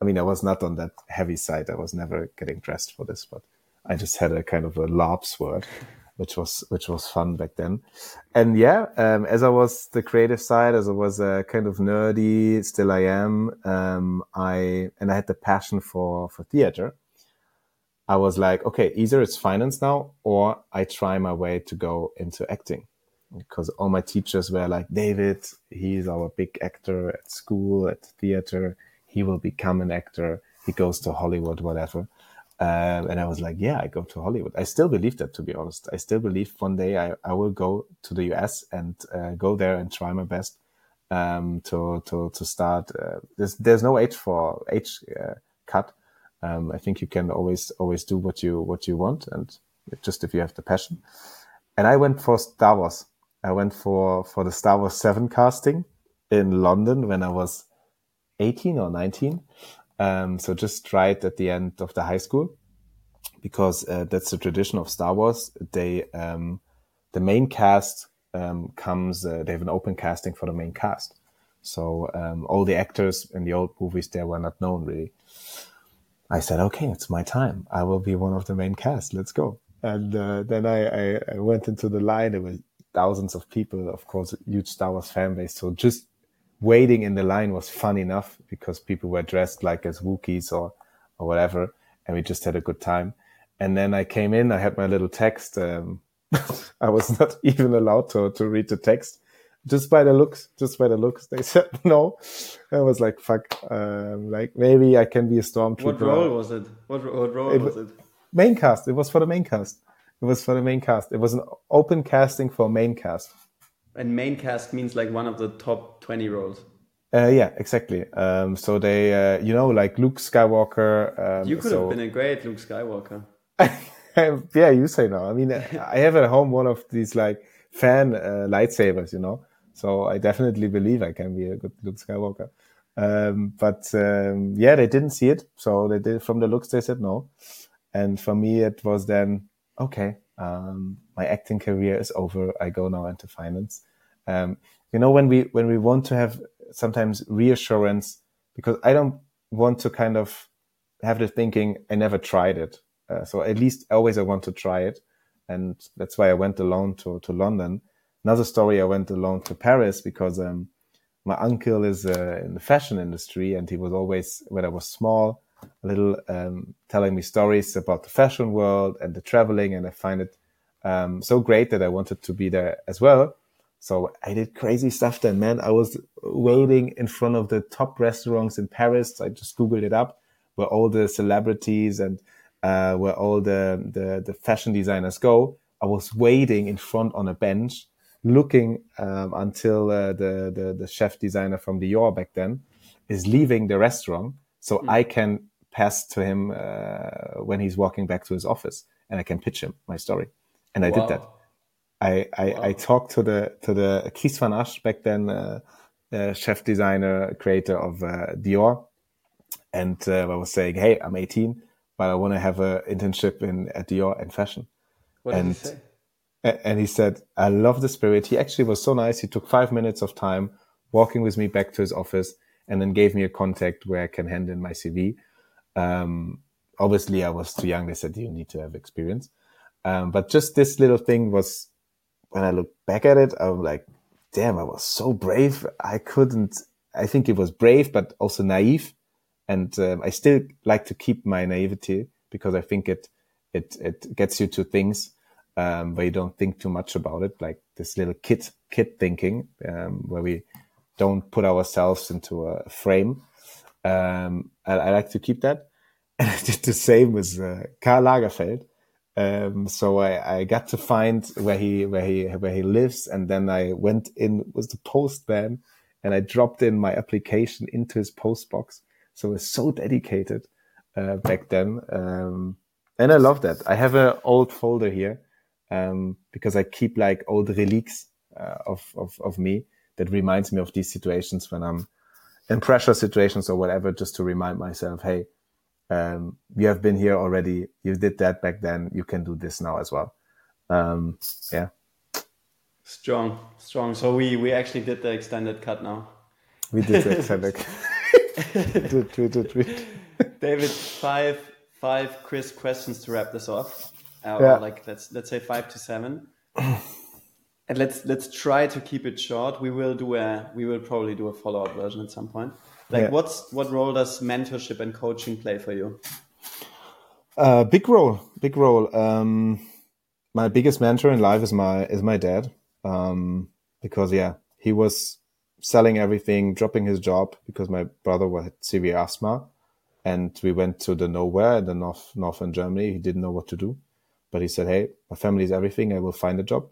I mean, I was not on that heavy side. I was never getting dressed for this, but I just had a kind of a LARP sword, which was which was fun back then. And yeah, um, as I was the creative side, as I was a kind of nerdy, still I am. Um, I and I had the passion for for theater. I was like, okay, either it's finance now, or I try my way to go into acting, because all my teachers were like, David, he's our big actor at school, at theater. He will become an actor. He goes to Hollywood, whatever. Um, and I was like, yeah, I go to Hollywood. I still believe that, to be honest. I still believe one day I, I will go to the US and uh, go there and try my best um, to, to, to start. Uh, there's, there's no age for age uh, cut. Um, I think you can always, always do what you, what you want. And just if you have the passion. And I went for Star Wars. I went for, for the Star Wars 7 casting in London when I was 18 or 19. Um, so just right at the end of the high school, because uh, that's the tradition of Star Wars. They um, the main cast um, comes. Uh, they have an open casting for the main cast. So um, all the actors in the old movies there were not known really. I said, okay, it's my time. I will be one of the main cast. Let's go. And uh, then I, I, I, went into the line. There were thousands of people, of course, huge Star Wars fan base. So just waiting in the line was fun enough because people were dressed like as Wookiees or, or whatever. And we just had a good time. And then I came in, I had my little text. Um, I was not even allowed to, to read the text just by the looks, just by the looks. They said no. I was like, fuck, um, like maybe I can be a stormtrooper. What role was it? What, what role it, was it? Main cast. It was for the main cast. It was for the main cast. It was an open casting for main cast. And main cast means like one of the top 20 roles. Uh, yeah, exactly. Um, so they, uh, you know, like Luke Skywalker. Um, you could so... have been a great Luke Skywalker. yeah, you say no. I mean, I have at home one of these like fan uh, lightsabers, you know. So I definitely believe I can be a good Luke Skywalker. Um, but um, yeah, they didn't see it, so they did from the looks. They said no, and for me, it was then okay um, my acting career is over. I go now into finance. Um, you know, when we when we want to have sometimes reassurance, because I don't want to kind of have the thinking I never tried it. Uh, so at least always I want to try it, and that's why I went alone to to London. Another story, I went alone to Paris because um, my uncle is uh, in the fashion industry, and he was always when I was small a little um, telling me stories about the fashion world and the traveling, and I find it um, so great that I wanted to be there as well. So I did crazy stuff then, man. I was waiting in front of the top restaurants in Paris. I just googled it up, where all the celebrities and uh, where all the, the, the fashion designers go. I was waiting in front on a bench, looking um, until uh, the, the the chef designer from Dior back then is leaving the restaurant, so mm. I can pass to him uh, when he's walking back to his office, and I can pitch him my story. And I wow. did that. I I, wow. I, talked to the to the Kris Van Assche back then, uh, uh, chef designer creator of uh, Dior, and uh, I was saying, "Hey, I'm 18, but I want to have an internship in at Dior and fashion." What and, did he say? And he said, "I love the spirit." He actually was so nice. He took five minutes of time walking with me back to his office, and then gave me a contact where I can hand in my CV. Um, obviously, I was too young. They said you need to have experience, um, but just this little thing was, when I look back at it, I'm like, damn, I was so brave. I couldn't, I think it was brave, but also naive. And um, I still like to keep my naivety because I think it, it it gets you to things um, where you don't think too much about it, like this little kid kid thinking, um, where we don't put ourselves into a frame. Um, I, I, like to keep that. And I did the same with uh, Karl Lagerfeld. Um, so I, I got to find where he where he where he lives, and then I went in with the postman, and I dropped in my application into his post box. So I was so dedicated uh, back then, um, and I love that. I have an old folder here um, because I keep like old relics uh, of, of of me that reminds me of these situations when I'm in pressure situations or whatever, just to remind myself, hey, um, you have been here already. You did that back then. You can do this now as well. Um, yeah. Strong, strong. So we we actually did the extended cut now. We did the extended. Cut. David, five five Chris questions to wrap this off. Uh, yeah. like let's let's say five to seven. and let's let's try to keep it short. We will do a we will probably do a follow up version at some point. Like, yeah. what's what role does mentorship and coaching play for you? Uh, big role, big role. Um, my biggest mentor in life is my is my dad, um, because yeah, he was selling everything, dropping his job because my brother had severe asthma, and we went to the nowhere in the north northern Germany. He didn't know what to do, but he said, "Hey, my family is everything. I will find a job."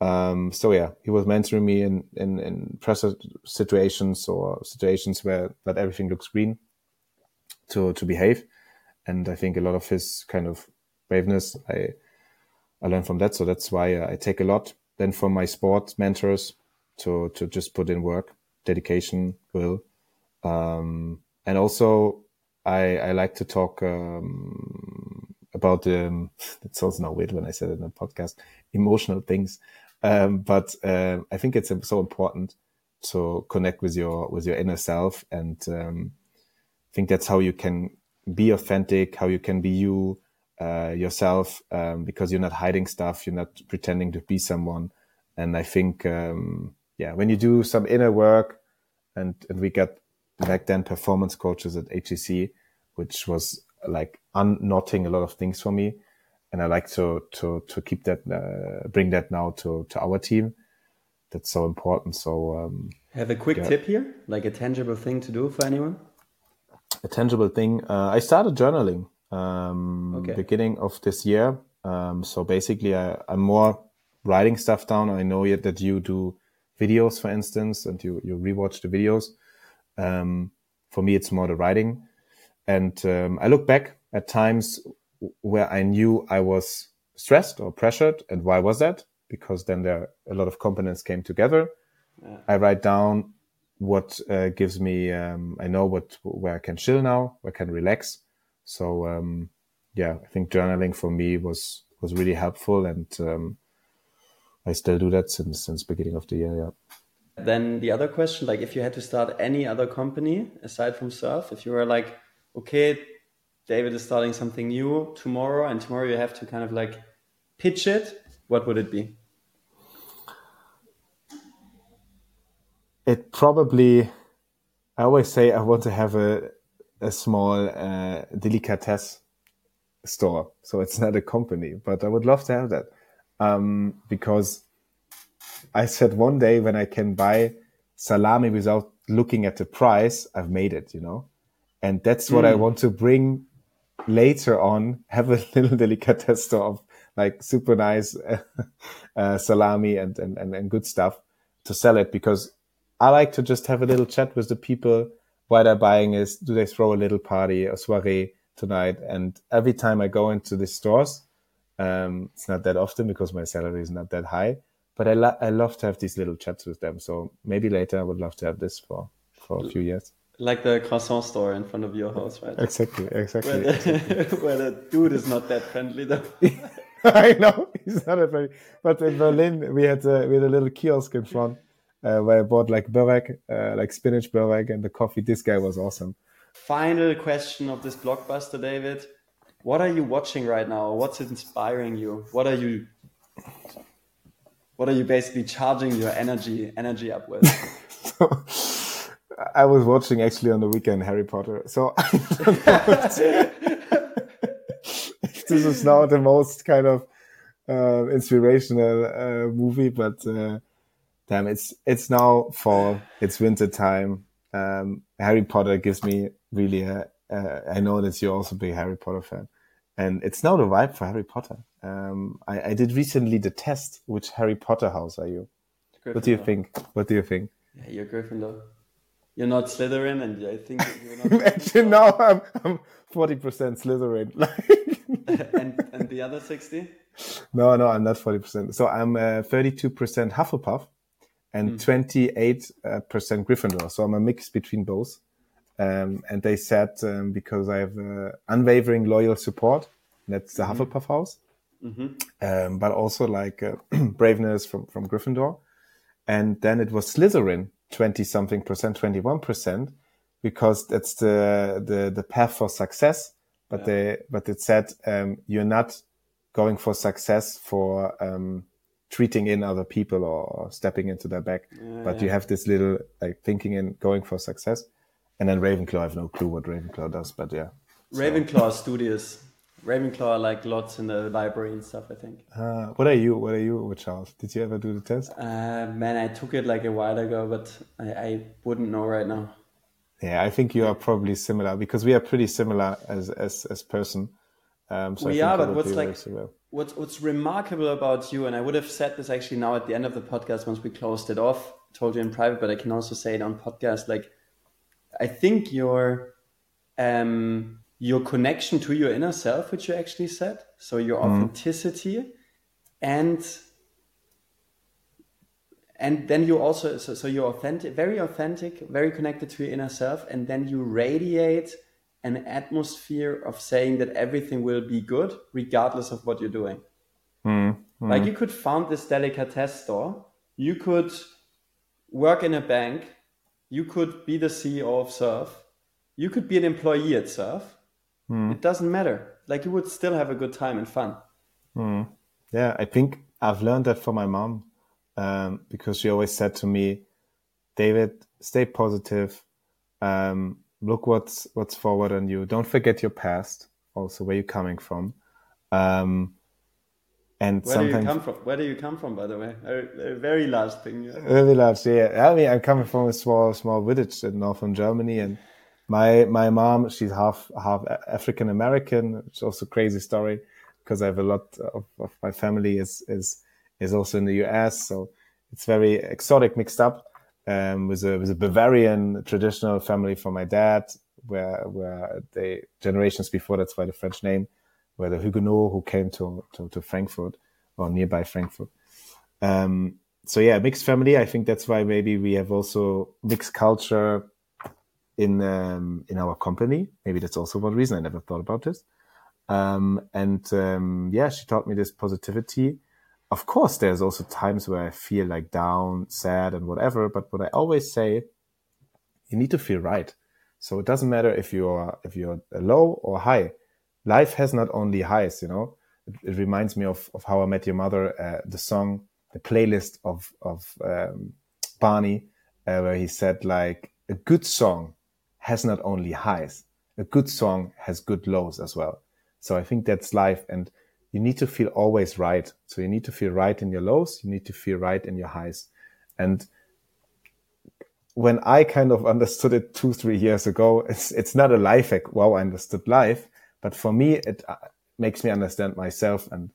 Um, so yeah, he was mentoring me in, in, in pressure situations or situations where that everything looks green to, to behave. And I think a lot of his kind of braveness, I, I learned from that. So that's why I take a lot then from my sport mentors to, to just put in work, dedication, will. Um, and also I, I like to talk, um, about um, it sounds now weird when I said it in a podcast, emotional things. Um, but uh, I think it's so important to connect with your with your inner self, and um, I think that's how you can be authentic, how you can be you uh, yourself, um, because you're not hiding stuff, you're not pretending to be someone. And I think, um, yeah, when you do some inner work, and and we got back then performance coaches at HEC, which was like unknotting a lot of things for me and I like to to to keep that uh, bring that now to to our team. That's so important. So um, have a quick yeah. tip here, like a tangible thing to do for anyone. A tangible thing. Uh, I started journaling um, okay. beginning of this year. Um, so basically, I, I'm more writing stuff down. I know yet that you do videos, for instance, and you you rewatch the videos. Um, for me, it's more the writing, and um, I look back at times where I knew I was stressed or pressured. And why was that? Because then there a lot of components came together. Yeah. I write down what uh, gives me. Um, I know what where I can chill now, where I can relax. So um, yeah, I think journaling for me was was really helpful, and um, I still do that since since beginning of the year. Yeah. Then the other question, like if you had to start any other company aside from Surfe, if you were like, okay, David is starting something new tomorrow, and tomorrow you have to kind of like pitch it, what would it be? It probably, I always say I want to have a, a small uh, delicatesse store. So it's not a company, but I would love to have that. Um, because I said one day when I can buy salami without looking at the price, I've made it, you know? And that's what mm. I want to bring later on have a little delicatessen of like super nice uh, salami and, and, and, and good stuff to sell it because I like to just have a little chat with the people. Why they're buying is do they throw a little party a soiree tonight? And every time I go into the stores um, it's not that often because my salary is not that high but I, lo- I love to have these little chats with them. So maybe later I would love to have this for for a few years like the croissant store in front of your house, right? Exactly, exactly. Where the, exactly. where the dude is not that friendly, though. I know he's not that friendly. But in Berlin, we had uh, we had a little kiosk in front uh, where I bought like börek, uh, like spinach börek, and the coffee. This guy was awesome. Final question of this blockbuster, David. What are you watching right now? What's inspiring you? What are you? What are you basically charging your energy energy up with? so, I was watching actually on the weekend Harry Potter. So this is now the most kind of uh, inspirational uh, movie, but uh, damn, it's it's now fall, it's winter time. Um, Harry Potter gives me really a, I know that you're also a big Harry Potter fan, and it's now the vibe for Harry Potter. Um, I, I, did recently the test. Which Harry Potter house are you? Gryffindor. What do you think? What do you think? Yeah, you're Gryffindor. You're not Slytherin, and I think you're not. Imagine now I'm, I'm 40% Slytherin. and, and the other 60? No, no, I'm not 40%. So I'm uh, 32% Hufflepuff and mm. 28% uh, Gryffindor. So I'm a mix between both. Um, and they said um, because I have uh, unwavering loyal support, that's the mm-hmm. Hufflepuff house, mm-hmm. um, but also like uh, braveness from, from Gryffindor. And then it was Slytherin 20 something percent, 21 percent, because that's the, the, the path for success. But yeah. they, but it said, um, you're not going for success for, um, treating in other people or, or stepping into their back. Yeah, but yeah. you have this little like thinking and going for success. And then Ravenclaw, I have no clue what Ravenclaw does, but yeah. Ravenclaw so. studious. Ravenclaw I like lots in the library and stuff. I think. Uh, what are you? What are you? Which house? Did you ever do the test? Uh, man, I took it like a while ago, but I, I wouldn't know right now. Yeah, I think you are probably similar because we are pretty similar as as as person. Um, so we are, but what's like what's what's remarkable about you, and I would have said this actually now at the end of the podcast once we closed it off. Told you in private, but I can also say it on podcast. Like, I think your um your connection to your inner self, which you actually said. So your mm. authenticity and and then you also so, so you're authentic very authentic very connected to your inner self and then you radiate an atmosphere of saying that everything will be good regardless of what you're doing mm. Mm. like you could found this delicatessen store you could work in a bank you could be the ceo of surfe you could be an employee at surfe Mm. It doesn't matter. Like you would still have a good time and fun. Mm. Yeah, I think I've learned that from my mom um, because she always said to me, "David, stay positive. Um, look what's what's forward on you. Don't forget your past. Also, where you're coming from." Um, and where sometimes, do you come from? Where do you come from, by the way? A, a very large thing. Yeah. Very large, yeah. I mean, I'm coming from a small, small village in northern Germany, and my my mom, she's half half African American. It's also crazy story because I have a lot of, of my family is is is also in the US, so it's very exotic, mixed up. Um, with a with a Bavarian traditional family from my dad, where where they generations before that's why the French name, where the Huguenot who came to to, to Frankfurt or nearby Frankfurt. Um, so yeah, mixed family. I think that's why maybe we have also mixed culture in um, in our company. Maybe that's also one reason I never thought about this. Um, and um, yeah, she taught me this positivity. Of course, there's also times where I feel like down, sad, and whatever. But what I always say, you need to feel right. So it doesn't matter if you're if you're low or high. Life has not only highs. You know, it, it reminds me of of How I Met Your Mother, uh, the song, the playlist of of um, Barney, uh, where he said like a good song has not only highs, a good song has good lows as well. So I think that's life. And you need to feel always right. So you need to feel right in your lows. You need to feel right in your highs. And when I kind of understood it two, three years ago, it's, it's not a life hack. Wow, I understood life. But for me, it uh, makes me understand myself. And,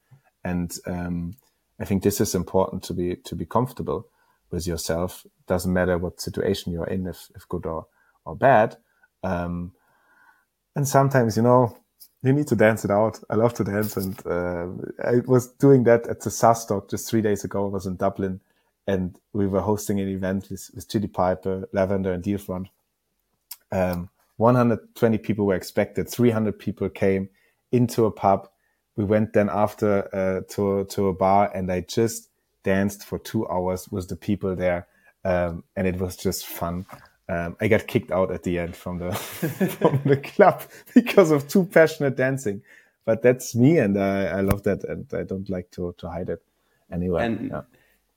and, um, I think this is important to be, to be comfortable with yourself. Doesn't matter what situation you're in, if, if good or, or bad. Um, and sometimes, you know, you need to dance it out. I love to dance. And uh, I was doing that at the SaaStock just three days ago. I was in Dublin and we were hosting an event with, with Chili Piper, Lavender, and Dealfront. Um, 120 people were expected. 300 people came into a pub. We went then after uh, to to a bar, and I just danced for two hours with the people there, um, and it was just fun. Um, I got kicked out at the end from the from the club because of too passionate dancing. But that's me, and I, I love that, and I don't like to to hide it anyway. And yeah.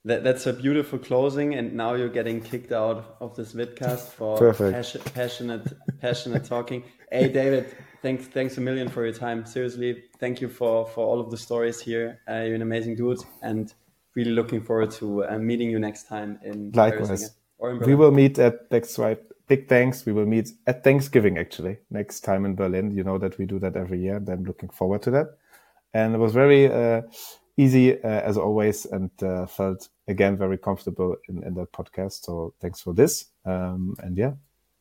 that, that's a beautiful closing. And now you're getting kicked out of this vidcast for passion, passionate passionate talking. Hey, David, thanks, thanks a million for your time. Seriously, thank you for for all of the stories here. Uh, you're an amazing dude, and really looking forward to uh, meeting you next time in likewise. We will meet at next right. Big thanks. We will meet at Thanksgiving actually next time in Berlin. You know that we do that every year. And I'm looking forward to that. And it was very uh, easy uh, as always, and uh, felt again very comfortable in, in that podcast. So thanks for this. Um, and yeah,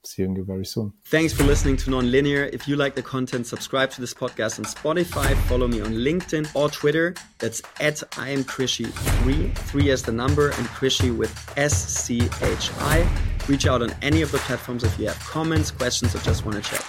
seeing you very soon. Thanks for listening to Nonlinear. If you like the content, subscribe to this podcast on Spotify, follow me on LinkedIn or Twitter. That's at I am Chrischi3, three as the number, and Chrischi with S C H I. Reach out on any of the platforms if you have comments, questions, or just want to chat.